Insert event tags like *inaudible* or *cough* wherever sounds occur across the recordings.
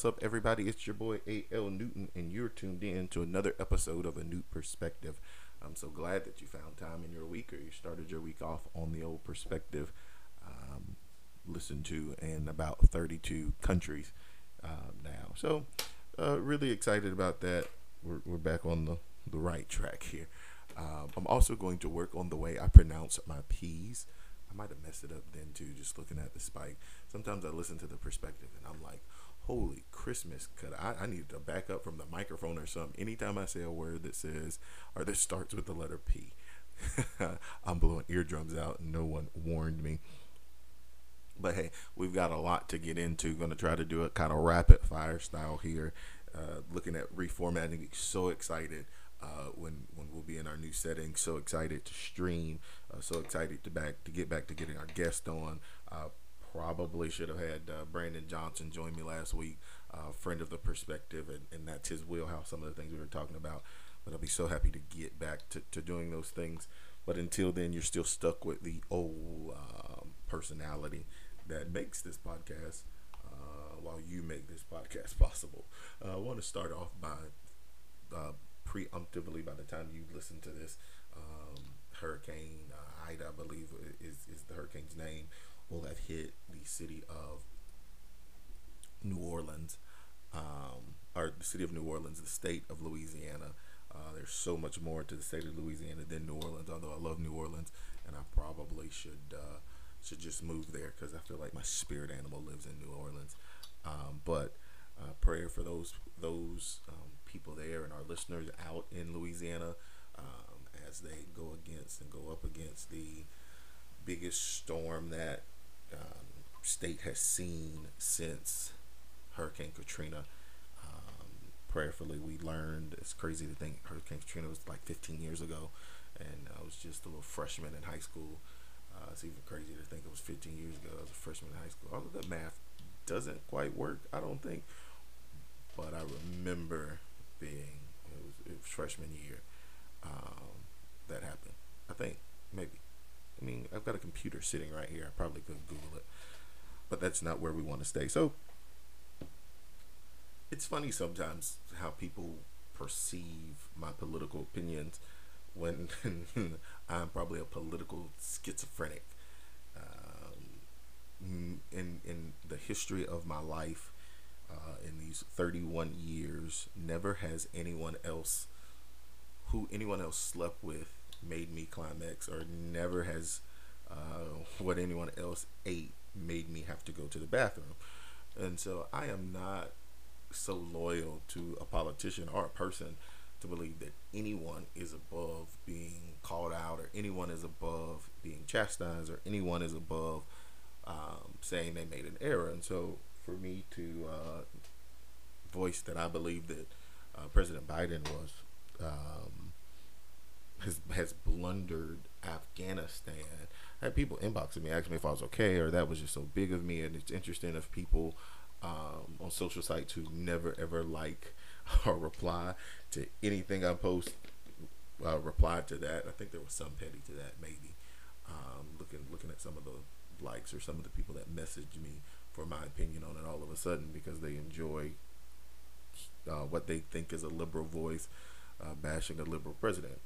What's up, everybody? It's your boy A.L. Newton, and you're tuned in to another episode of A New Perspective. I'm so glad that you found time in your week or you started your week off on the old perspective. Um, listened to in about 32 countries um, now. So, uh, really excited about that. We're, we're back on the, the right track here. Um, I'm also going to work on the way I pronounce my P's. I might have messed it up then too, just looking at the spike. Sometimes I listen to the perspective and I'm like, holy Christmas, could I, I need to back up from the microphone or something. Anytime I say a word that says or that starts with the letter P, *laughs* I'm blowing eardrums out no one warned me. But hey, we've got a lot to get into. Going to try to do it kind of rapid fire style here. Uh, looking at reformatting. So excited uh, when when we'll be in our new setting. So excited to stream. Uh, so excited to back to get back to getting our guest on. Probably should have had uh, Brandon Johnson join me last week, uh, friend of the perspective, and, and that's his wheelhouse. Some of the things we were talking about. But I'll be so happy to get back to, to doing those things. But until then, you're still stuck with the old um, personality that makes this podcast uh, while you make this podcast *laughs* possible. Uh, I want to start off by uh, preemptively, by the time you listen to this, um, Hurricane uh, Ida, I believe is, is the hurricane's name, will have hit the city of New Orleans, um, or the city of New Orleans, the state of Louisiana. Uh, there's so much more to the state of Louisiana than New Orleans, although I love New Orleans and I probably should uh, should just move there because I feel like my spirit animal lives in New Orleans. Um, but uh, prayer for those those um, people there and our listeners out in Louisiana um, as they go against and go up against the biggest storm that um, state has seen since Hurricane Katrina. Um, prayerfully, we learned it's crazy to think Hurricane Katrina was like 15 years ago, and I was just a little freshman in high school uh, it's even crazy to think it was 15 years ago. I was a freshman in high school. Although the math doesn't quite work, I don't think. But I remember being it was, it was freshman year um, that happened. I think. I mean, I've got a computer sitting right here. I probably could Google it, but that's not where we want to stay. So it's funny sometimes how people perceive my political opinions when *laughs* I'm probably a political schizophrenic. Um, in in the history of my life, uh, in these 31 years, never has anyone else who anyone else slept with made me climax, or never has uh, what anyone else ate made me have to go to the bathroom. And so I am not so loyal to a politician or a person to believe that anyone is above being called out or anyone is above being chastised or anyone is above um, saying they made an error. And so for me to uh, voice that I believe that uh, President Biden was um, has, has blundered Afghanistan. I had people inboxing me asking me if I was okay or that was just so big of me. And it's interesting of people um, on social sites who never ever like *laughs* or reply to anything I post. Uh, replied to that. I think there was some petty to that, maybe. Um, looking looking at some of the likes or some of the people that messaged me for my opinion on it all of a sudden because they enjoy uh, what they think is a liberal voice uh, bashing a liberal president.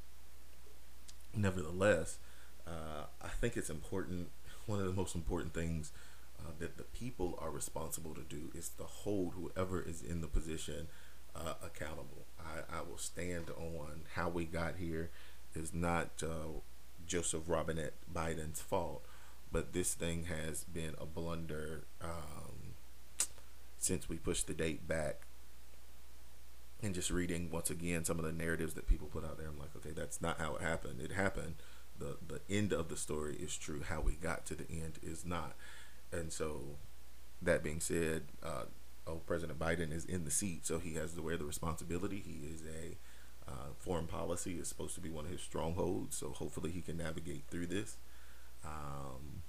Nevertheless, uh, I think it's important. One of the most important things uh, that the people are responsible to do is to hold whoever is in the position uh, accountable. I, I will stand on how we got here is not uh, Joseph Robinette Biden's fault, but this thing has been a blunder um, since we pushed the date back. And just reading once again some of the narratives that people put out there, I'm like, okay, that's not how it happened. It happened. the The end of the story is true. How we got to the end is not. And so, that being said, uh, oh, President Biden is in the seat, so he has to wear the responsibility. He is a uh, foreign policy is supposed to be one of his strongholds, so hopefully he can navigate through this. Um,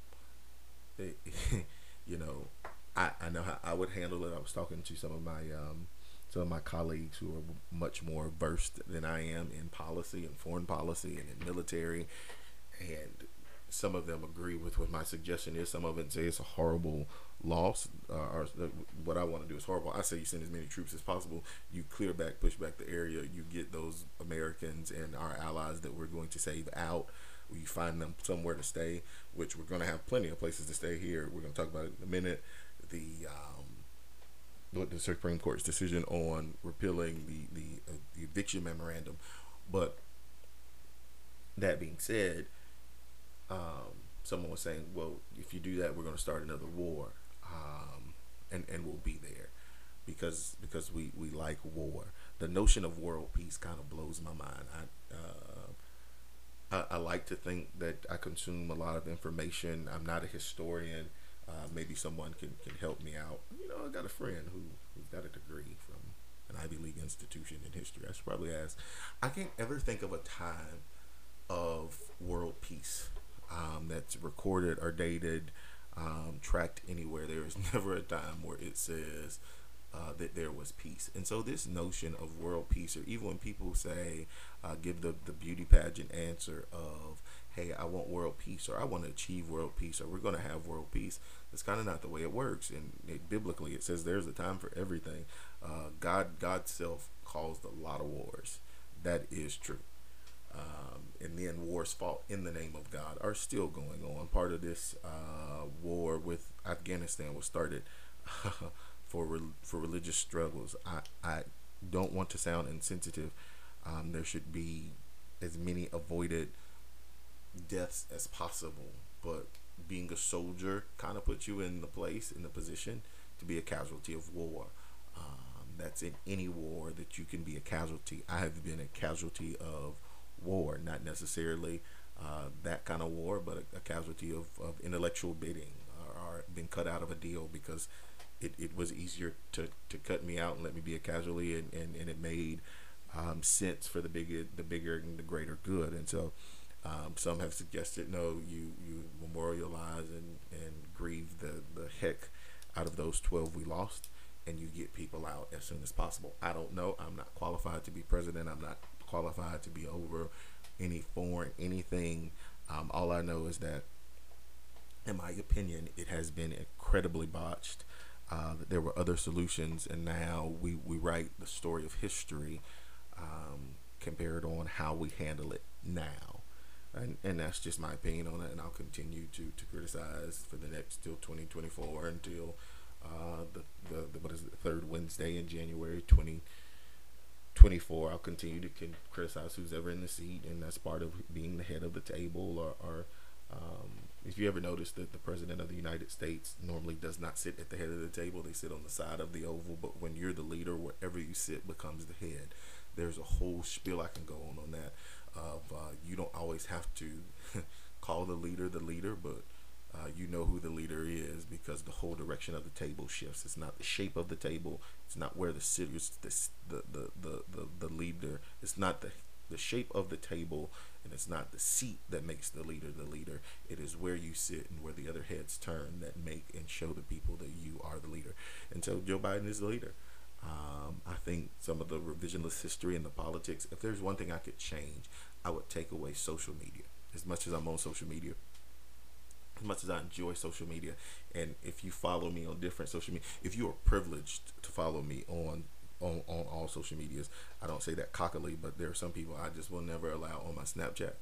it, *laughs* you know, I, I know how I would handle it. I was talking to some of my um, some of my colleagues who are much more versed than I am in policy and foreign policy and in military, and some of them agree with what my suggestion is. Some of them say it's a horrible loss, uh, or uh, what I want to do is horrible. I say you send as many troops as possible. You clear back, push back the area. You get those Americans and our allies that we're going to save out. You find them somewhere to stay, which we're going to have plenty of places to stay here. We're going to talk about it in a minute. The um, the Supreme Court's decision on repealing the the, uh, the eviction memorandum, but that being said, um, someone was saying, well, if you do that, we're going to start another war, um, and and we'll be there because because we we like war. The notion of world peace kind of blows my mind. I, uh, I, I like to think that I consume a lot of information. I'm not a historian. Uh, maybe someone can, can help me out. You know, I got a friend who who's got a degree from an Ivy League institution in history. I should probably ask. I can't ever think of a time of world peace um, that's recorded or dated, um, tracked anywhere. There is *laughs* never a time where it says uh, that there was peace. And so, this notion of world peace, or even when people say, uh, give the, the beauty pageant answer of, hey, I want world peace, or I want to achieve world peace, or we're going to have world peace, that's kind of not the way it works. And it, biblically, it says there's a time for everything. Uh, God, God's self caused a lot of wars. That is true um, and then wars fought in the name of God are still going on. Part of this uh, war with Afghanistan was started *laughs* for re- for religious struggles. I I don't want to sound insensitive. Um, there should be as many avoided deaths as possible, but being a soldier kind of puts you in the place in the position to be a casualty of war. Um, that's in any war that you can be a casualty. I have been a casualty of war, not necessarily uh, that kind of war, but a, a casualty of, of intellectual bidding or, or been cut out of a deal because it, it was easier to, to cut me out and let me be a casualty and, and, and it made um, sense for the bigger the bigger and the greater good and so um, some have suggested no you you memorialize and, and grieve the, the heck out of those 12 we lost and you get people out as soon as possible I don't know I'm not qualified to be president I'm not qualified to be over any foreign anything. Um, all I know is that, in my opinion, it has been incredibly botched. Uh, there were other solutions, and now we, we write the story of history um, compared on how we handle it now. And, and that's just my opinion on it, and I'll continue to, to criticize for the next till 2024 until uh, the, the, the what is it, the third Wednesday in January 2024 I'll continue to criticize who's ever in the seat, and that's part of being the head of the table. Or, or um, if you ever notice that the president of the United States normally does not sit at the head of the table, they sit on the side of the oval. But when you're the leader, wherever you sit becomes the head. There's a whole spiel I can go on on that. Of uh, you don't always have to *laughs* call the leader the leader, but uh, you know who the leader is because the whole direction of the table shifts. It's not the shape of the table. It's not where the the, the, the, the, the, the leader. It's not the the shape of the table, and it's not the seat that makes the leader the leader. It is where you sit and where the other heads turn that make and show the people that you are the leader. And so Joe Biden is the leader. Um, I think some of the revisionist history and the politics. If there's one thing I could change, I would take away social media. As much as I'm on social media, as much as I enjoy social media, and if you follow me on different social media, if you are privileged to follow me on on, on all social medias, I don't say that cockily, but there are some people I just will never allow on my Snapchat.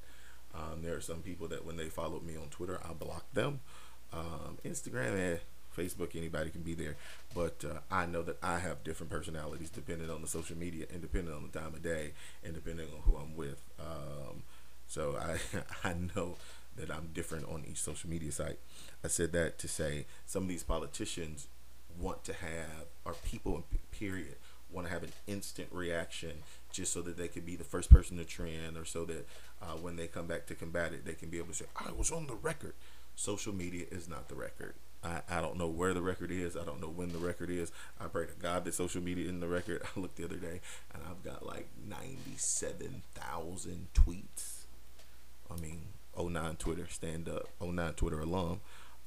Um, there are some people that when they follow me on Twitter, I block them. Um, Instagram and Facebook, anybody can be there, but uh, I know that I have different personalities depending on the social media and depending on the time of day and depending on who I'm with. Um, so I *laughs* I know that I'm different on each social media site. I said that to say some of these politicians want to have, or people, period, want to have an instant reaction just so that they could be the first person to trend or so that uh, when they come back to combat it, they can be able to say, I was on the record. Social media is not the record. I, I don't know where the record is. I don't know when the record is. I pray to God that social media isn't the record. *laughs* I looked the other day and I've got like 97,000 tweets. I mean, 09 Twitter stand up, 09 Twitter alum.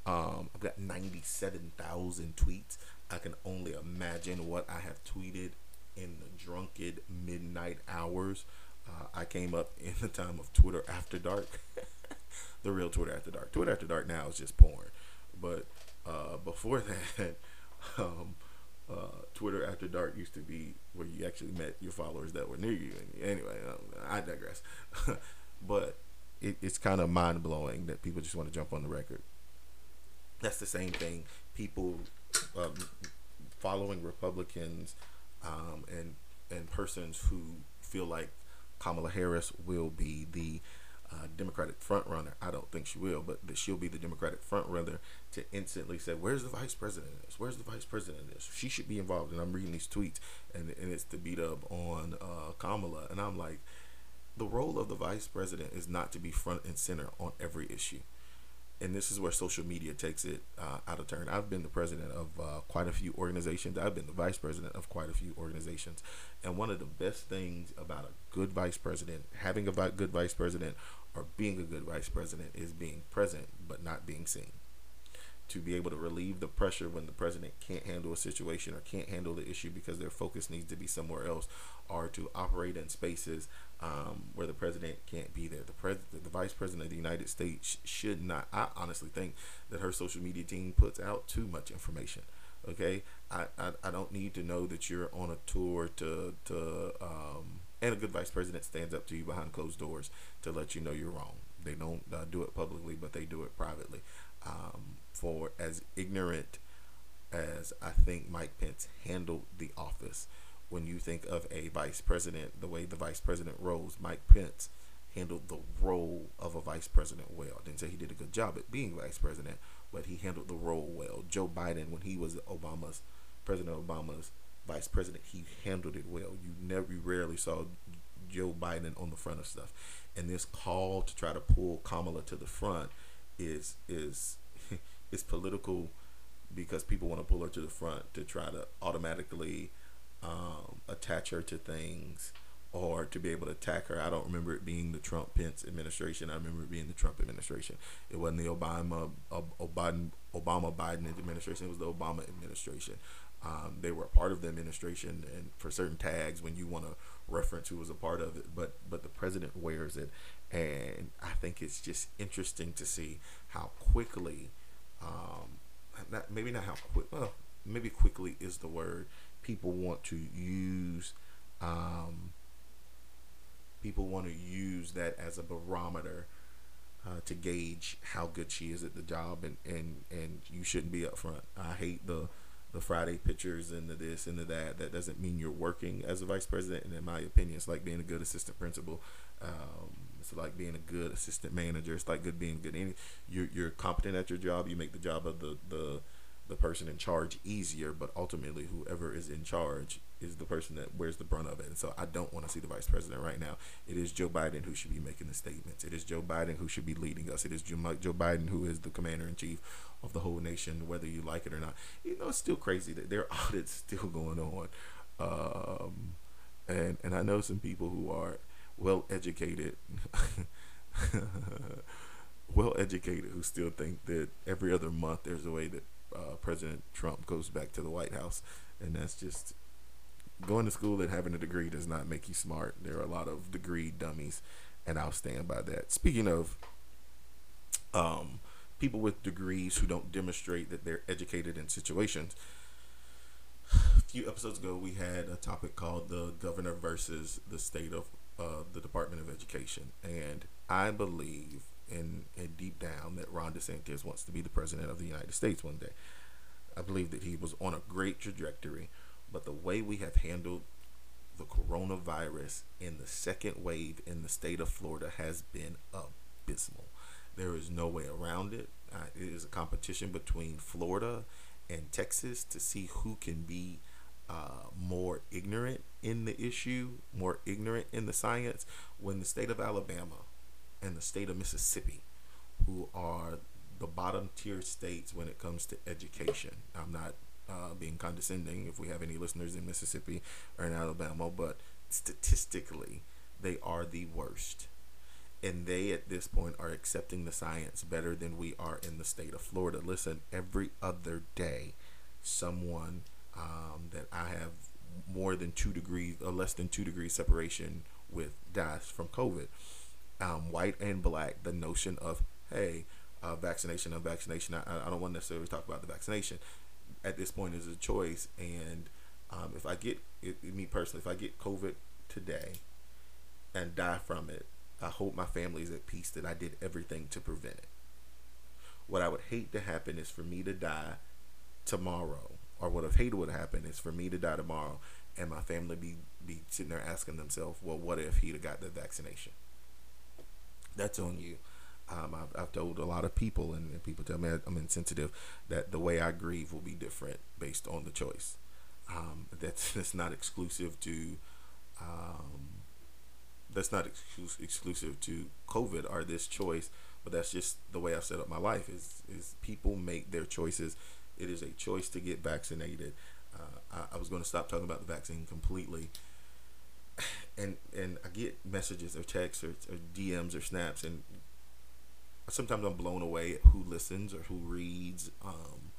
Um, I've got 97,000 tweets. I can only imagine what I have tweeted in the drunken midnight hours. Uh, I came up in the time of Twitter after dark. *laughs* the real Twitter after dark. Twitter after dark now is just porn, but uh, before *laughs* that, um, uh, Twitter after dark used to be where you actually met your followers that were near you. Anyway, um, I digress. *laughs* but it, it's kind of mind blowing that people just want to jump on the record. That's the same thing. People um, following Republicans um, and and persons who feel like Kamala Harris will be the uh, Democratic frontrunner. I don't think she will, but that she'll be the Democratic frontrunner to instantly say, "Where's the vice president? Is where's the vice president? Is she should be involved?" And I'm reading these tweets, and and it's to beat up on uh, Kamala, and I'm like, the role of the vice president is not to be front and center on every issue and this is where social media takes it uh, out of turn. I've been the president of uh, quite a few organizations. I've been the vice president of quite a few organizations. And one of the best things about a good vice president, having a good vice president, or being a good vice president, is being present but not being seen to be able to relieve the pressure when the president can't handle a situation or can't handle the issue because their focus needs to be somewhere else, or to operate in spaces um, where the president can't be there. The president, the vice president of the United States, should not. I honestly think that her social media team puts out too much information. Okay, I, I, I don't need to know that you're on a tour to to um, and a good vice president stands up to you behind closed doors to let you know you're wrong. They don't uh, do it publicly, but they do it privately. Um, for as ignorant as I think Mike Pence handled the office, when you think of a vice president, the way the vice president rolls, Mike Pence handled the role of a vice president well. Didn't say he did a good job at being vice president, but he handled the role well. Joe Biden, when he was Obama's President Obama's vice president, he handled it well. You never, you rarely saw Joe Biden on the front of stuff. And this call to try to pull Kamala to the front is is *laughs* is political because people want to pull her to the front to try to automatically um, attach her to things or to be able to attack her. I don't remember it being the Trump Pence administration. I remember it being the Trump administration. It wasn't the Obama Obama Obama Biden administration. It was the Obama administration. Um, they were a part of the administration, and for certain tags, when you want to reference who was a part of it, but but the president wears it, and I think it's just interesting to see how quickly, um, not, maybe not how quick, well, maybe quickly is the word people want to use um, people want to use that as a barometer uh, to gauge how good she is at the job and, and, and you shouldn't be up front. I hate the the Friday pictures and the this and the that. That doesn't mean you're working as a vice president. And in my opinion, it's like being a good assistant principal. Um, it's like being a good assistant manager. It's like good being good. Any, you're, you're competent at your job. You make the job of the, the the person in charge easier, but ultimately whoever is in charge is the person that wears the brunt of it. And so I don't want to see the vice president right now. It is Joe Biden who should be making the statements. It is Joe Biden who should be leading us. It is Joe Biden who is the commander in chief of the whole nation, whether you like it or not. You know, it's still crazy that there are *laughs* audits still going on. Um, and, and I know some people who are well educated. *laughs* well educated who still think that every other month there's a way that uh, President Trump goes back to the White House, and that's just going to school and having a degree does not make you smart. There are a lot of degree dummies, and I'll stand by that. Speaking of um, people with degrees who don't demonstrate that they're educated in situations, a few episodes ago we had a topic called the governor versus the state of uh, the Department of Education, and I believe and, and deep down that Ron DeSantis wants to be the president of the United States one day. I believe that he was on a great trajectory, but the way we have handled the coronavirus in the second wave in the state of Florida has been abysmal. There is no way around it. Uh, it is a competition between Florida and Texas to see who can be uh, more ignorant in the issue, more ignorant in the science, when the state of Alabama and the state of Mississippi, who are the bottom tier states when it comes to education. I'm not uh, being condescending if we have any listeners in Mississippi or in Alabama, but statistically, they are the worst. And they, at this point, are accepting the science better than we are in the state of Florida. Listen, every other day, someone um, that I have more than two degrees or less than two degrees separation with dies from COVID um, white and black, the notion of hey, uh, vaccination, unvaccination. I, I don't want to necessarily talk about the vaccination. At this point, is a choice, and um, if I get it, me personally, if I get COVID today and die from it, I hope my family is at peace that I did everything to prevent it. What I would hate to happen is for me to die tomorrow, or what I've hated would happen is for me to die tomorrow and my family be be sitting there asking themselves, well, what if he'd have got the vaccination? That's on you. Um, I've, I've, told a lot of people, and, and, people tell me I'm insensitive, that the way I grieve will be different based on the choice. Um, that's *laughs* that's not exclusive to um, that's not ex- exclusive to COVID or this choice, but that's just the way I've set up my life. Is is people make their choices. It is a choice to get vaccinated. Uh, I, I was going to stop talking about the vaccine completely, and and I get messages or texts or, or DMs or snaps, and sometimes I'm blown away at who listens or who reads. Um,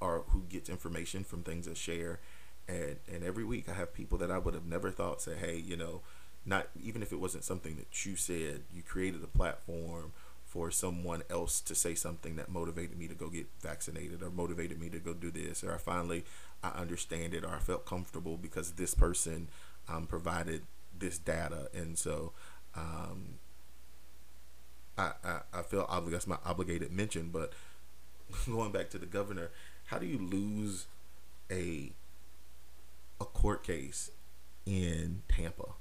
or who gets information from things I share. And and every week I have people that I would have never thought say, hey, you know, not even if it wasn't something that you said, you created a platform for someone else to say something that motivated me to go get vaccinated or motivated me to go do this or I finally I understand it or I felt comfortable because this person um, provided this data and so um, I, I, I feel that's my obligated mention but *laughs* going back to the governor how do you lose a a court case in Tampa?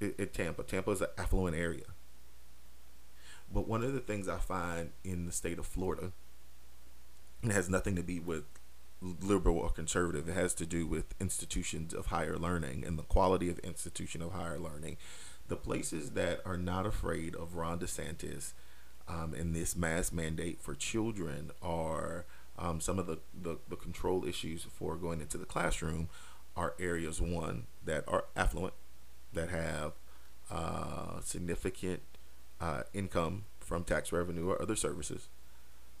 It, Tampa, Tampa is an affluent area. But one of the things I find in the state of Florida, it has nothing to do with liberal or conservative. It has to do with institutions of higher learning and the quality of institution of higher learning. The places that are not afraid of Ron DeSantis um, and this mass mandate for children are um, some of the, the, the control issues for going into the classroom are areas one that are affluent that have uh, significant uh, income from tax revenue or other services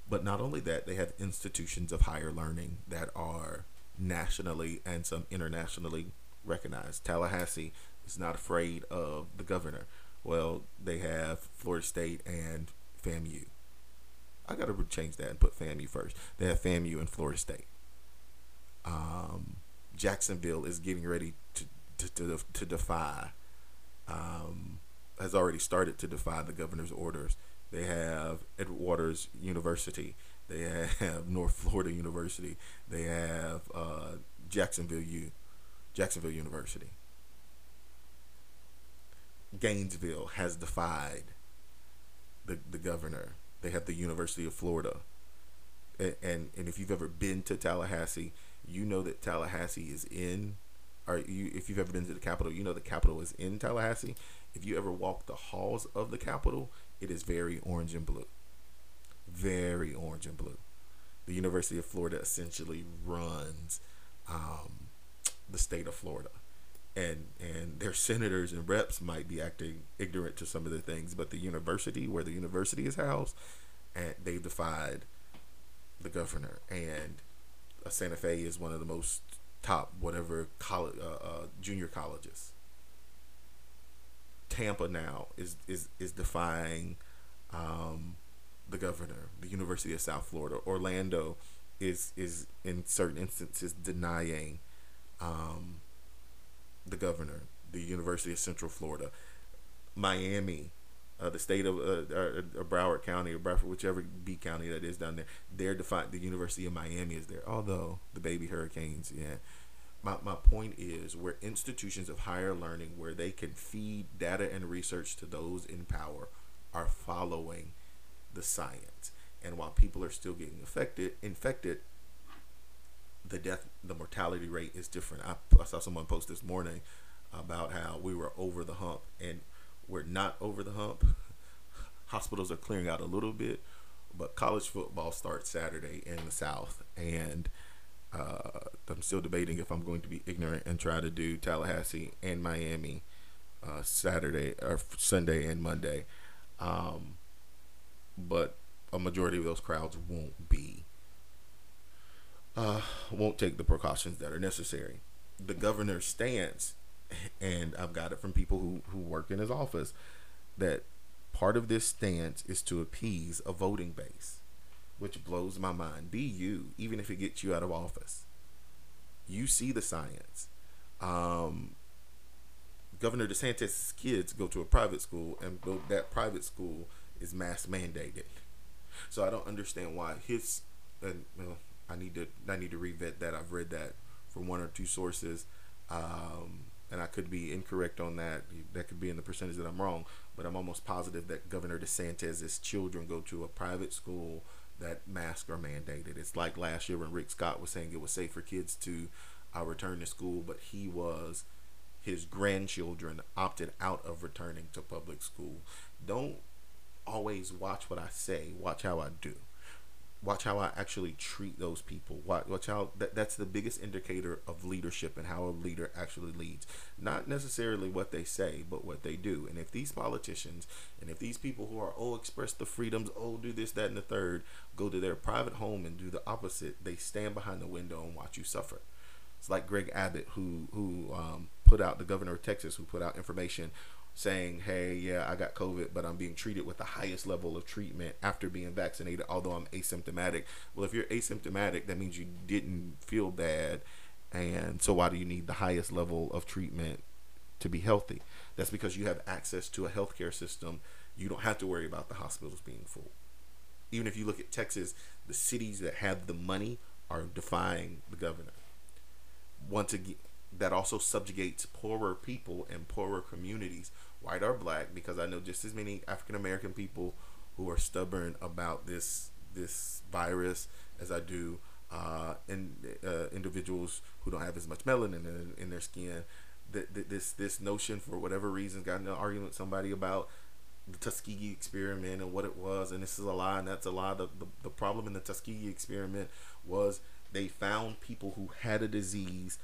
but not only that they have institutions of higher learning that are nationally and some internationally recognized tallahassee is not afraid of the governor well they have florida state and FAMU. I gotta change that and put FAMU first. They have FAMU in Florida State. Um, Jacksonville is getting ready to to to, to defy. Um, has already started to defy the governor's orders. They have Edward Waters University. They have *laughs* North Florida University. They have uh, Jacksonville U, Jacksonville University. Gainesville has defied the, the governor. They have the University of Florida. And, and, and if you've ever been to Tallahassee, you know that Tallahassee is in or you if you've ever been to the Capitol, you know the Capitol is in Tallahassee. If you ever walk the halls of the Capitol, it is very orange and blue. Very orange and blue. The University of Florida essentially runs um, the state of Florida and and their senators and reps might be acting ignorant to some of the things, but the university where the university is housed, and they defied the governor. And uh, Santa Fe is one of the most top whatever college uh, uh, junior colleges. Tampa now is is is defying um, the governor. The University of South Florida, Orlando, is is in certain instances denying. Um, the governor, the University of Central Florida, Miami, uh, the state of uh, uh, Broward County or Bradford, whichever B county that is down there, they're defined. The University of Miami is there, although the baby hurricanes, yeah. My, my point is where institutions of higher learning where they can feed data and research to those in power are following the science and while people are still getting affected infected the death, the mortality rate is different. I, I saw someone post this morning about how we were over the hump, and we're not over the hump. *laughs* Hospitals are clearing out a little bit, but college football starts Saturday in the South, and uh, I'm still debating if I'm going to be ignorant and try to do Tallahassee and Miami uh, Saturday or Sunday and Monday. Um, but a majority of those crowds won't be uh, won't take the precautions that are necessary. The governor's stance and I've got it from people who, who work in his office, that part of this stance is to appease a voting base, which blows my mind. Be you, even if it gets you out of office. You see the science. Um, Governor DeSantis' kids go to a private school, and that private school is mass mandated. So I don't understand why his. And well, I need to I need to revet that. I've read that from one or two sources, um, and I could be incorrect on that. That could be in the percentage that I'm wrong, but I'm almost positive that Governor DeSantis' children go to a private school that masks are mandated. It's like last year when Rick Scott was saying it was safe for kids to uh, return to school, but he was his grandchildren opted out of returning to public school. Don't always watch what I say, watch how I do. Watch how I actually treat those people. Watch, watch how that, that's the biggest indicator of leadership and how a leader actually leads. Not necessarily what they say, but what they do. And if these politicians and if these people who are, oh, express the freedoms, oh, do this, that, and the third, go to their private home and do the opposite, they stand behind the window and watch you suffer. It's like Greg Abbott, who who um, put out the governor of Texas, who put out information saying, "Hey, yeah, I got COVID, but I'm being treated with the highest level of treatment after being vaccinated, although I'm asymptomatic." Well, if you're asymptomatic, that means you didn't feel bad, and so why do you need the highest level of treatment to be healthy? That's because you have access to a healthcare system. You don't have to worry about the hospitals being full. Even if you look at Texas, the cities that have the money are defying the governor. Once again, that also subjugates poorer people and poorer communities, white or black, because I know just as many African American people who are stubborn about this this virus as I do uh, in, uh, individuals who don't have as much melanin in, in their skin. That this this notion for whatever reason got in an argument with somebody about the Tuskegee experiment and what it was, and this is a lie, and that's a lie. The, the, the problem in the Tuskegee experiment was they found people who had a disease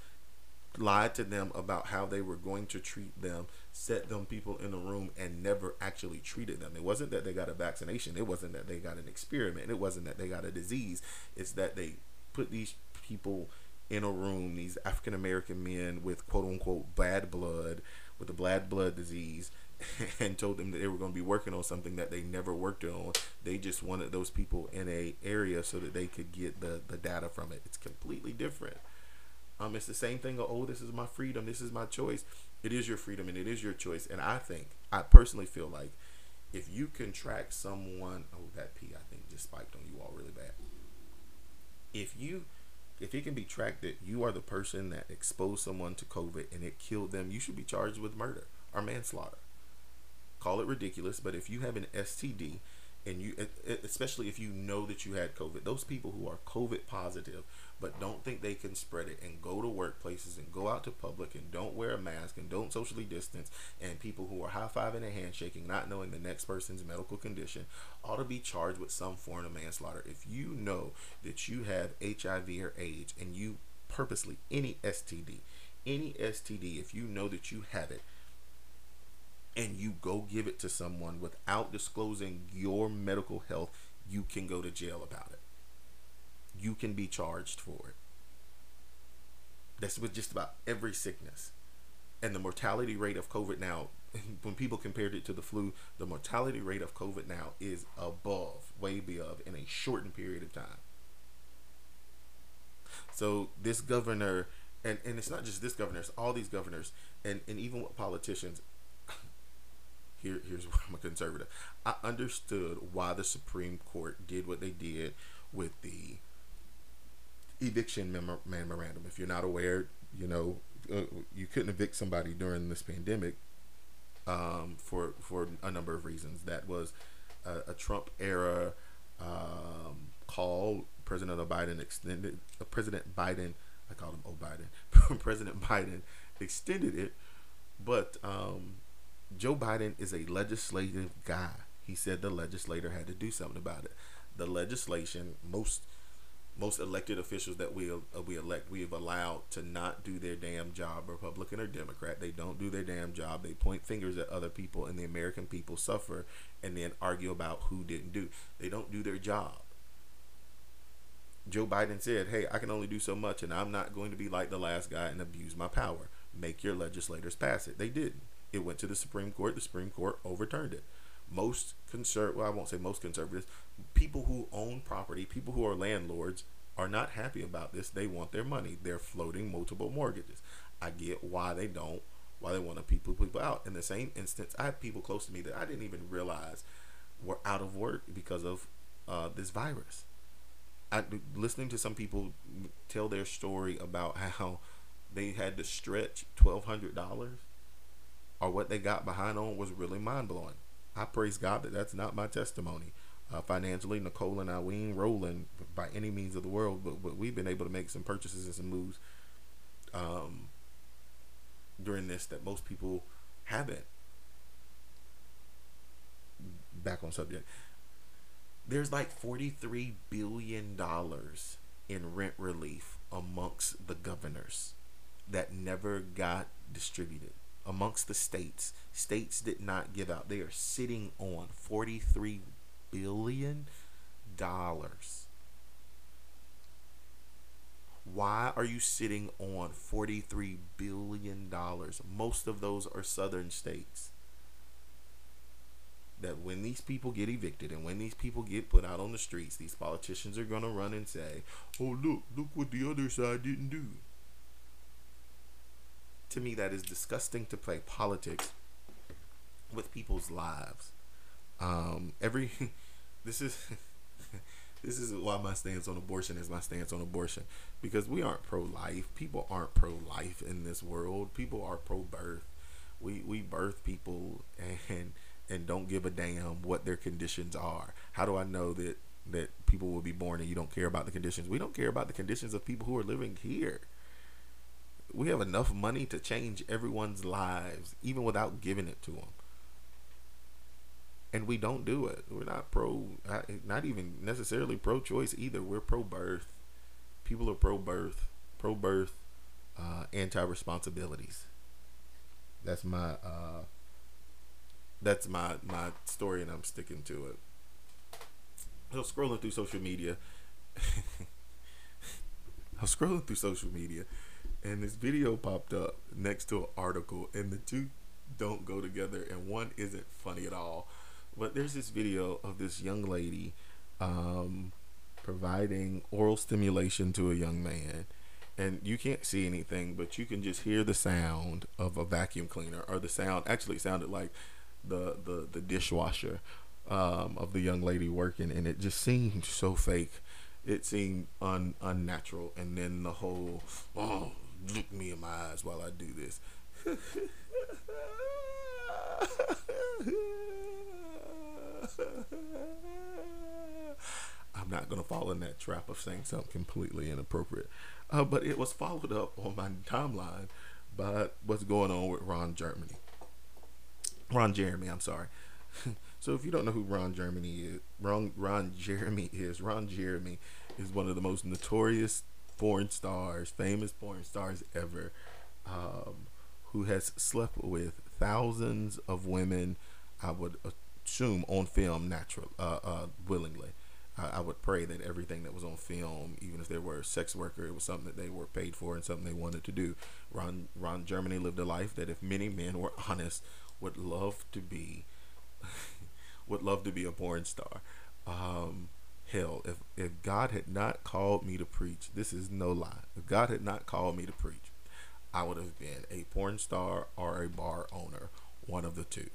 lied to them about how they were going to treat them, set them people in a room, and never actually treated them. It wasn't that they got a vaccination. It wasn't that they got an experiment. It wasn't that they got a disease. It's that they put these people in a room, these African American men with quote unquote bad blood, with the bad blood disease, *laughs* and told them that they were going to be working on something that they never worked on. They just wanted those people in a area so that they could get the, the data from it. It's completely different. Um, it's the same thing. Of, oh, this is my freedom. This is my choice. It is your freedom and it is your choice. And I think, I personally feel like, if you can track someone, oh, that P I think just spiked on you all really bad. If you, if it can be tracked that you are the person that exposed someone to COVID and it killed them, you should be charged with murder or manslaughter. Call it ridiculous, but if you have an STD and you, especially if you know that you had COVID, those people who are COVID positive but don't think they can spread it and go to workplaces and go out to public and don't wear a mask and don't socially distance and people who are high-fiving and handshaking not knowing the next person's medical condition ought to be charged with some form of manslaughter. If you know that you have hiv or aids and you purposely any std any std if you know that you have it and you go give it to someone without disclosing your medical health you can go to jail about it you can be charged for it. That's with just about every sickness. And the mortality rate of COVID now, *laughs* when people compared it to the flu, the mortality rate of COVID now is above, way above, in a shortened period of time. So this governor, and, and it's not just this governor, it's all these governors, and, and even with politicians, here, here's *laughs* why I'm a conservative. I understood why the Supreme Court did what they did with the eviction memorandum. If you're not aware, you know, uh, you couldn't evict somebody during this pandemic um, for for a number of reasons. That was a, a Trump era um, call. President Biden extended. Uh, President Biden, I called him Biden. *laughs* President Biden extended it, but um, Joe Biden is a legislative guy. He said the legislator had to do something about it. The legislation, most most elected officials that we uh, we elect we have allowed to not do their damn job republican or democrat they don't do their damn job they point fingers at other people and the american people suffer and then argue about who didn't do they don't do their job joe biden said hey i can only do so much and i'm not going to be like the last guy and abuse my power make your legislators pass it. They didn't. It went to the Supreme Court. The Supreme Court overturned it. Most conserv well, I won't say most conservatives, people who own property, people who are landlords, are not happy about this. They want their money. They're floating multiple mortgages. I get why they don't, why they want to people people out. In the same instance, I have people close to me that I didn't even realize were out of work because of uh, this virus. I listening to some people tell their story about *laughs* how they had to stretch twelve hundred dollars, or what they got behind on was really mind blowing. I praise God that that's not my testimony. Uh, financially, Nicole and I, we ain't rolling by any means of the world, but, but we've been able to make some purchases and some moves um, during this that most people haven't. Back on subject. There's like $43 billion in rent relief amongst the governors that never got distributed amongst the states. States did not give out. They are sitting on 43 billion dollars. Why are you sitting on 43 billion dollars? Most of those are southern states. That when these people get evicted and when these people get put out on the streets, these politicians are going to run and say, "Oh, look, look what the other side didn't do." To me that is disgusting to play politics with people's lives. Um, every *laughs* this is *laughs* this is why my stance on abortion is my stance on abortion because we aren't pro life. People aren't pro life in this world. People are pro birth. We we birth people and and don't give a damn what their conditions are. How do I know that that people will be born and you don't care about the conditions? We don't care about the conditions of people who are living here we have enough money to change everyone's lives, even without giving it to them. And we don't do it. We're not pro, not even necessarily pro choice either. We're pro birth. People are pro birth, pro birth, uh, anti responsibilities. That's my uh, that's my my story, and I'm sticking to it. So scrolling through social media, I was scrolling through social media, *laughs* and this video popped up next to an article, and the two don't go together, and one isn't funny at all. But there's this video of this young lady um, providing oral stimulation to a young man, and you can't see anything, but you can just hear the sound of a vacuum cleaner, or the sound actually sounded like the the the dishwasher um, of the young lady working, and it just seemed so fake. It seemed un, unnatural, and then the whole oh look me in my eyes while I do this. I'm not gonna fall in that trap of saying something completely inappropriate, uh, but it was followed up on my timeline by what's going on with Ron Germany. Ron Jeremy, I'm sorry. *laughs* so if you don't know who Ron Germany is, Ron Ron Jeremy is Ron Jeremy is one of the most notorious porn stars, famous porn stars ever, um, who has slept with thousands of women. I would assume on film, natural, uh, uh, willingly. I would pray that everything that was on film, even if they were a sex worker, it was something that they were paid for and something they wanted to do. Ron, Ron Germany lived a life that, if many men were honest, would love to be, *laughs* would love to be a porn star. Um, hell, if if God had not called me to preach, this is no lie. If God had not called me to preach, I would have been a porn star or a bar owner, one of the two.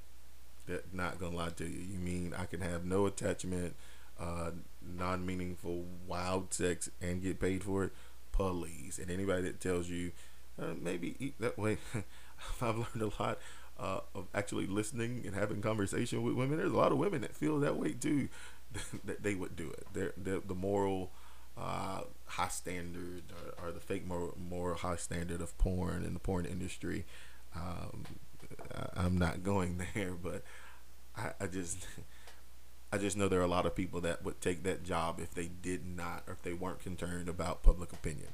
That not gonna lie to you. You mean I can have no attachment, uh, non-meaningful, wild sex, and get paid for it? Please. And anybody that tells you uh, maybe eat that way, *laughs* I've learned a lot. Uh, of actually listening and having conversation with women. There's a lot of women that feel that way too. *laughs* they would do it. They're, they're the moral uh, high standard or, or, the fake moral, moral high standard of porn in the porn industry. Um, I, am not going *laughs* there, but I, I just *laughs* I just know there are a lot of people that would take that job if they did not or if they weren't concerned about public opinion.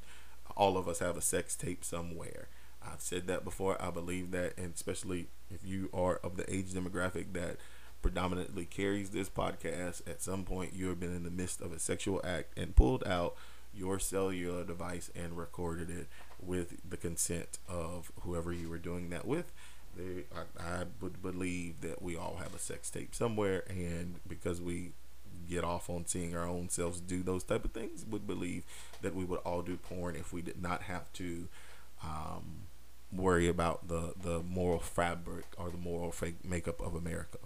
All of us have a sex tape somewhere. I've said that before. I believe that, and especially if you are of the age demographic that predominantly carries this podcast, at some point you have been in the midst of a sexual act and pulled out your cellular device and recorded it with the consent of whoever you were doing that with. They, I, I would believe that we all have a sex tape somewhere, and because we get off on seeing our own selves do those type of things, would believe that we would all do porn if we did not have to um, worry about the the moral fabric or the moral fake makeup of America.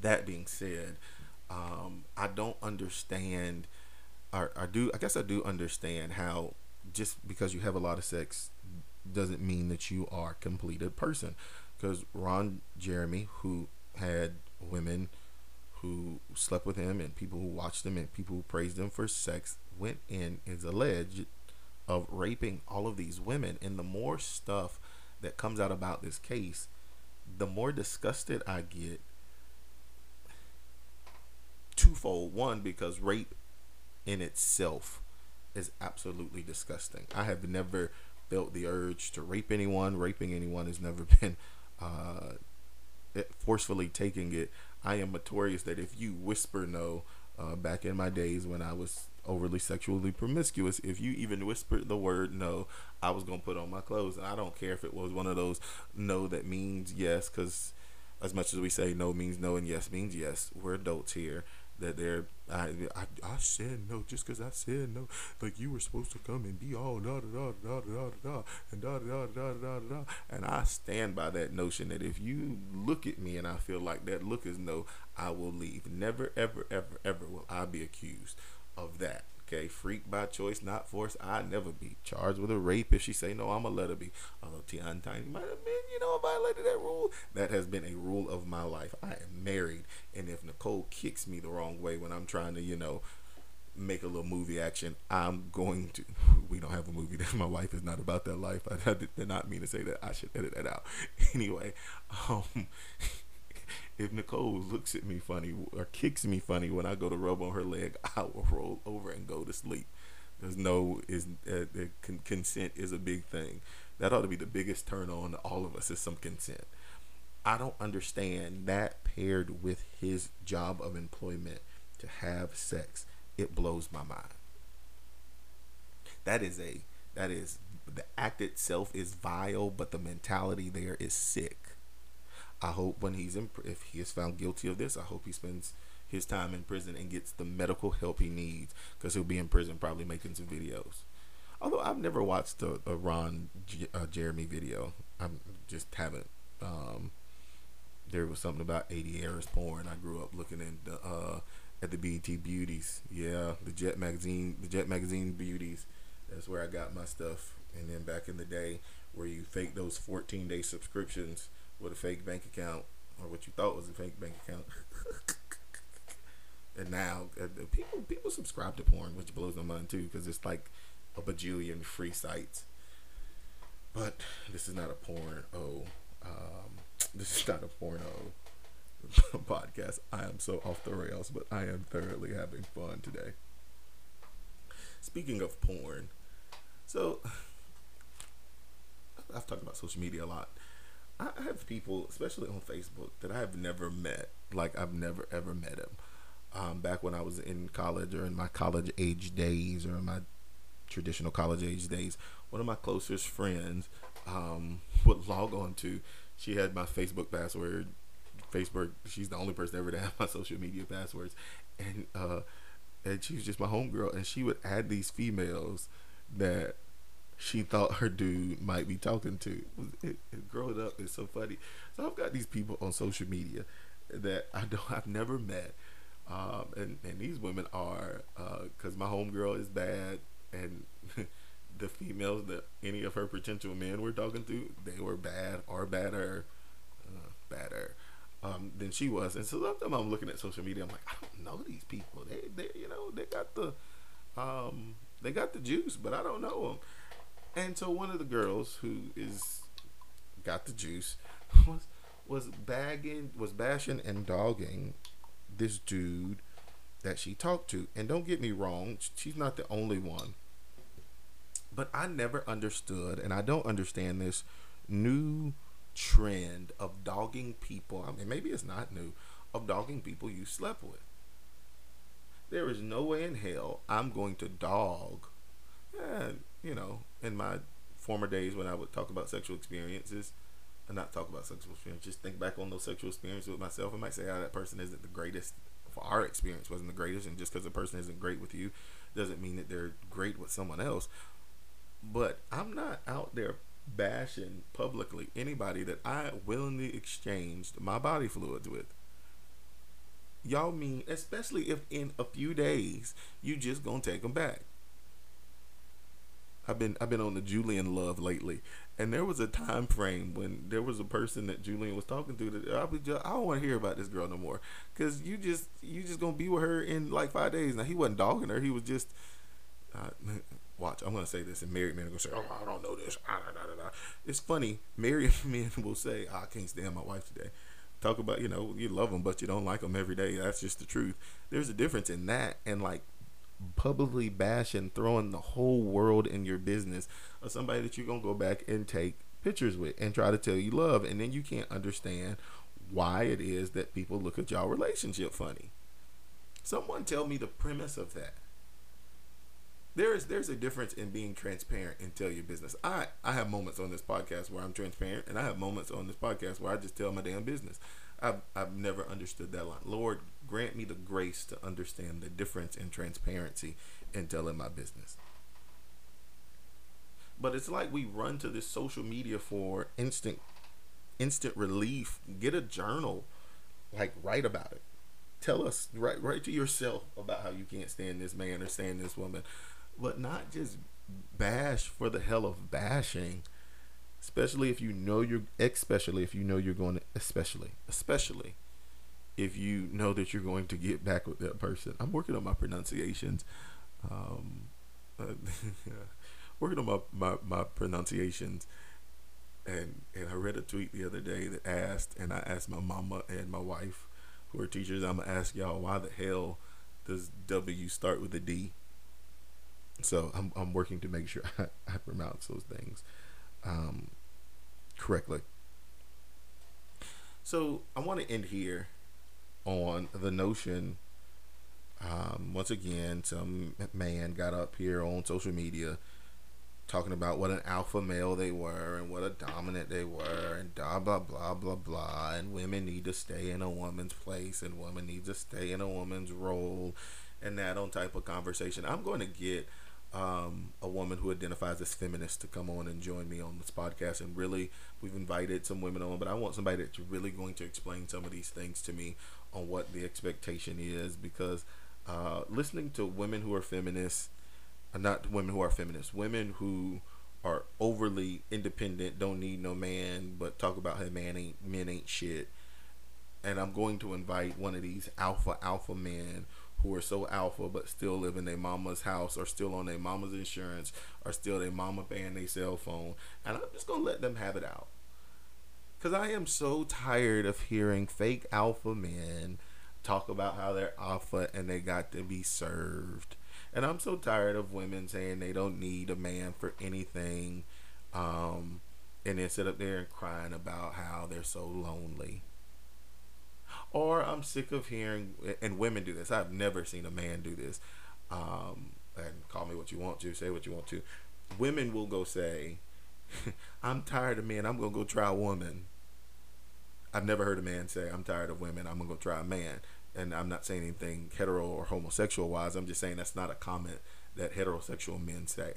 That being said, um, I don't understand. Or I do. I guess I do understand how just because you have a lot of sex doesn't mean that you are a completed person. Because Ron Jeremy, who had women who slept with him and people who watched him and people who praised him for sex, went in is alleged of raping all of these women. And the more stuff that comes out about this case, the more disgusted I get. Twofold. One, because rape in itself is absolutely disgusting. I have never felt the urge to rape anyone. Raping anyone has never *laughs* been uh, forcefully taking it. I am notorious that if you whisper no, uh, back in my days when I was overly sexually promiscuous, if you even whispered the word no, I was gonna put on my clothes, and I don't care if it was one of those no that means yes, because as much as we say no means no and yes means yes, we're adults here, that they're I, I, I said no just because I said no. Like you were supposed to come and be all da da da da da da and da da da da da da. And I stand by that notion that if you look at me and I feel like that look is no, I will leave. Never ever ever ever will I be accused of that. Okay, freak by choice, not force. I never be charged with a rape if she say no. I'ma let her be. Although T.I. and Tiny might have been, you know, violated that rule. That has been a rule of my life. I am married, and if Nicole kicks me the wrong way when I'm trying to, you know, make a little movie action, I'm going to. *laughs* We don't have a movie. That my wife is not about that life. I, *laughs* I did not mean to say that. I should edit that out. *laughs* Anyway, um, if Nicole looks at me funny or kicks me funny when I go to rub on her leg, *laughs* I will roll over and go to sleep. There's no is uh, con- consent is a big thing. That ought to be the biggest turn on to all of us is some consent. I don't understand that paired with his job of employment to have sex. It blows my mind. That is a that is the act itself is vile, but the mentality there is sick. I hope when he's in, if he is found guilty of this, I hope he spends his time in prison and gets the medical help he needs because he'll be in prison probably making some videos. Although I've never watched a, a Ron uh, Jeremy video, I just haven't. Um, there was something about 80 Eras porn. I grew up looking at the uh, at the BET Beauties. Yeah, the Jet magazine, the Jet magazine Beauties. That's where I got my stuff. And then back in the day, where you fake those 14 day subscriptions with a fake bank account or what you thought was a fake bank account. *laughs* and now uh, people people subscribe to porn, which blows my mind too, because it's like a bajillion free sites. But this is not a porn. Oh, um, *laughs* this is not a porno *laughs* podcast. I am so off the rails, but I am thoroughly having fun today. Speaking of porn, so *sighs* I've talked about social media a lot. I have people, especially on Facebook, that I have never met. Like I've never ever met him. Um, back when I was in college or in my college age days or in my traditional college age days, one of my closest friends um, *laughs* would log on to. She had my Facebook password. Facebook. She's the only person ever to have my social media passwords, and uh, and she was just my homegirl. And she would add these females that she thought her dude might be talking to. It, *laughs* it, growing up is so funny. So I've got these people on social media that I don't, *laughs* I've never met, um, and and these women are because uh, my homegirl is bad, and *laughs* the females that any of her potential men were talking to, they were bad or badder, uh, badder. Um, than she was, and so sometimes I'm looking at social media. I'm like, I don't know these people. They, they, you know, they got the, um, they got the juice, but I don't know them. And so one of the girls who is got the juice *laughs* was was bagging was bashing and dogging this dude that she talked to. And don't get me wrong, she's not the only one. But I never understood and I don't understand this new trend of dogging people. I mean maybe it's not new of dogging people you slept with. there is no way in hell I'm going to dog. Eh, you know, in my former days when I would talk about sexual experiences, and not talk about sexual experience, just think back on those sexual experiences with myself. I might say, "Oh, that person isn't the greatest." Our experience, wasn't the greatest, and just because a person isn't great with you, doesn't mean that they're great with someone else. But I'm not out there bashing publicly anybody that I willingly exchanged my body fluids with. Y'all mean, especially if in a few days you just gonna take them back. I've been I've been on the Julian love lately, and there was a time frame when there was a person that Julian was talking to that I was just, I don't want to hear about this girl no more because you just you just gonna be with her in like five days. Now he wasn't dogging her; he was just uh, *laughs* watch. I'm gonna say this, and married men are gonna say, "Oh, I don't know this." Ah, it's funny. Married *laughs* men will say, oh, "I can't stand my wife today." Talk about you know you love them, but you don't like them every day. That's just the truth. There's a difference in that and like publicly bashing, throwing the whole world in your business of somebody that you're gonna go back and take pictures with and try to tell you love, and then you can't understand why it is that people look at y'all relationship funny. Someone tell me the premise of that. There is there's a difference in being transparent and tell your business. I I have moments on this podcast where I'm transparent, and I have moments on this podcast where I just tell my damn business. I've, I've never understood that line. Lord, grant me the grace to understand the difference in transparency and telling my business. But it's like we run to this social media for instant instant relief. Get a journal, like write about it. Tell us, write write to yourself about how you can't stand this man or stand this woman, but not just bash for the hell of bashing especially if you know you're especially if you know you're going to especially especially if you know that you're going to get back with that person. I'm working on my pronunciations. Um, uh, *laughs* working on my, my, my pronunciations. And and i read a tweet the other day that asked and i asked my mama and my wife who are teachers i'm gonna ask y'all why the hell does w start with a d? So i'm, I'm working to make sure *laughs* I, I pronounce those things um, correctly. So I want to end here on the notion. Um, once again, some man got up here on social media talking about what an alpha male they were and what a dominant they were and blah blah blah blah blah and women need to stay in a woman's place and women need to stay in a woman's role and that on type of conversation. I'm going to get um, a woman who identifies as feminist to come on and join me on this podcast. And really, we've invited some women on, but I want somebody that's really going to explain some of these things to me on what the expectation is because uh, listening to women who are feminists, uh, not women who are feminists, women who are overly independent, don't need no man, but talk about how man ain't men ain't shit. And I'm going to invite one of these alpha alpha men who are so alpha but still live in their mama's house or still on their mama's insurance or still their mama paying their cell phone. And I'm just to let them have it out. Because I am so tired of hearing fake alpha men talk about how they're alpha and they got to be served. And I'm so tired of women saying they don't need a man for anything. Um, and then sit up there and crying about how they're so lonely. Or I'm sick of hearing, and women do this. I've never seen a man do this. Um, and call me what you want to, say what you want to. Women will go say, *laughs* I'm tired of men. I'm going to go try a woman. I've never heard a man say, I'm tired of women. I'm going to go try a man. And I'm not saying anything hetero or homosexual wise. I'm just saying that's not a comment that heterosexual men say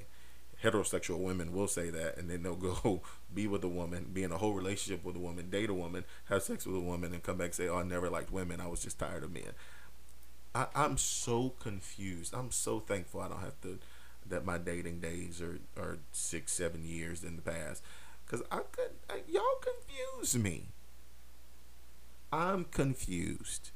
heterosexual women will say that, and then they'll *laughs* go be with a woman, be in a whole relationship with a woman, date a woman, have sex with a woman, and come back and say, "Oh, I never liked women. I was just tired of men." I, I'm so confused. I'm so thankful I don't have to that my dating days are, are six, seven years in the past. Cause I could I, y'all confuse me. I'm confused.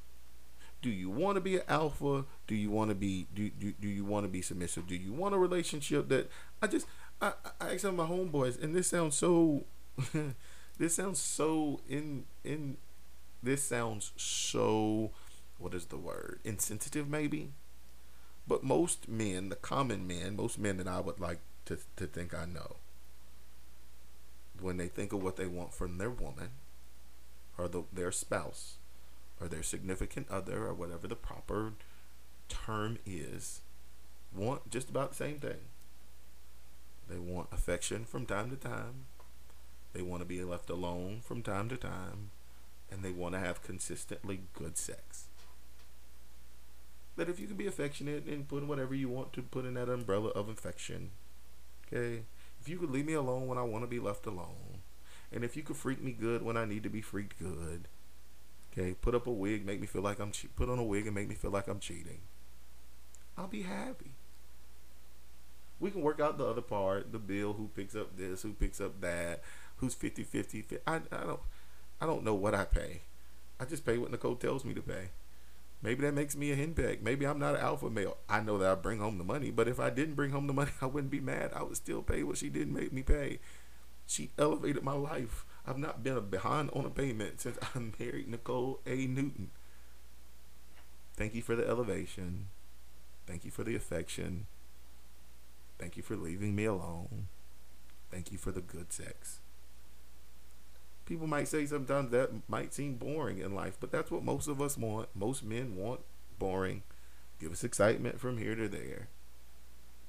Do you want to be an alpha? Do you want to be do, do, do you want to be submissive? Do you want a relationship that i just i, I asked my homeboys and this sounds so *laughs* this sounds so in in this sounds so what is the word? Insensitive maybe but most men the common men most men that i would like to, to think i know when they think of what they want from their woman or the, their spouse or their significant other or whatever the proper term is want just about the same thing. They want affection from time to time. They want to be left alone from time to time. And they want to have consistently good sex. That if you can be affectionate and put in whatever you want to put in that umbrella of affection, okay? If you could leave me alone when I want to be left alone, and if you could freak me good when I need to be freaked good, okay? Put up a wig, make me feel like I'm che- put on a wig and make me feel like I'm cheating. I'll be happy we can work out the other part, the bill, who picks up this, who picks up that, who's 50 50. I, I don't I don't know what I pay. I just pay what Nicole tells me to pay. Maybe that makes me a henpeck. Maybe I'm not an alpha male. I know that I bring home the money, but if I didn't bring home the money, *laughs* I wouldn't be mad. I would still pay what she didn't make me pay. She elevated my life. I've not been behind on a payment since I *laughs* married Nicole A. Newton. Thank you for the elevation. Thank you for the affection. Thank you for leaving me alone. Thank you for the good sex. People might say sometimes that might seem boring in life, but that's what most of us want. Most men want boring. Give us excitement from here to there.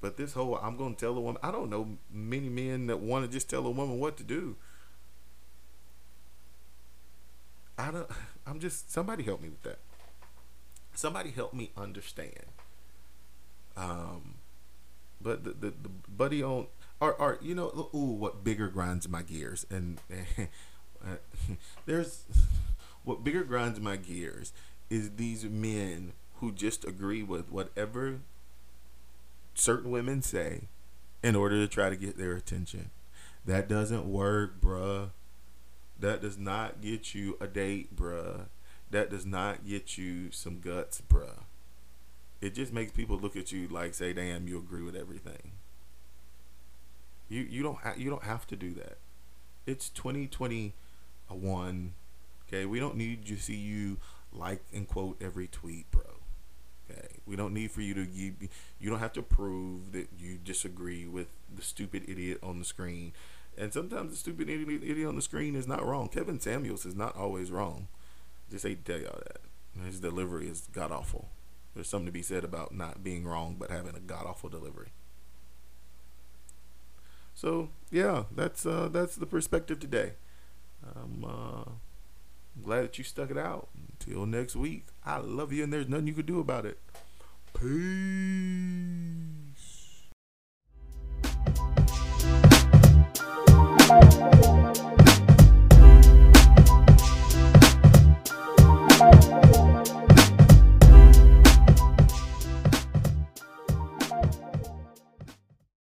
But this whole I'm going to tell a woman, I don't know many men that want to just tell a woman what to do. I don't *sighs* I'm just somebody help me with that. Somebody help me understand. Um but the, the, the buddy on or, or you know ooh what bigger grinds my gears and *laughs* *laughs* there's what bigger grinds my gears is these men who just agree with whatever certain women say in order to try to get their attention that doesn't work bruh that does not get you a date bruh that does not get you some guts bruh it just makes people look at you like say, "Damn, you agree with everything." You you don't ha- you don't have to do that. It's 2021. Okay, we don't need to see you like and quote every tweet, bro. Okay, we don't need for you to you, you don't have to prove that you disagree with the stupid idiot on the screen. And sometimes the stupid idiot, idiot on the screen is not wrong. Kevin Samuels is not always wrong. Just hate to tell y'all that. His delivery is god awful. There's something to be said about not being wrong but having a god awful delivery. So yeah, that's uh, that's the perspective today. I'm uh, glad that you stuck it out. Until next week, I love you, and there's nothing you can do about it. Peace.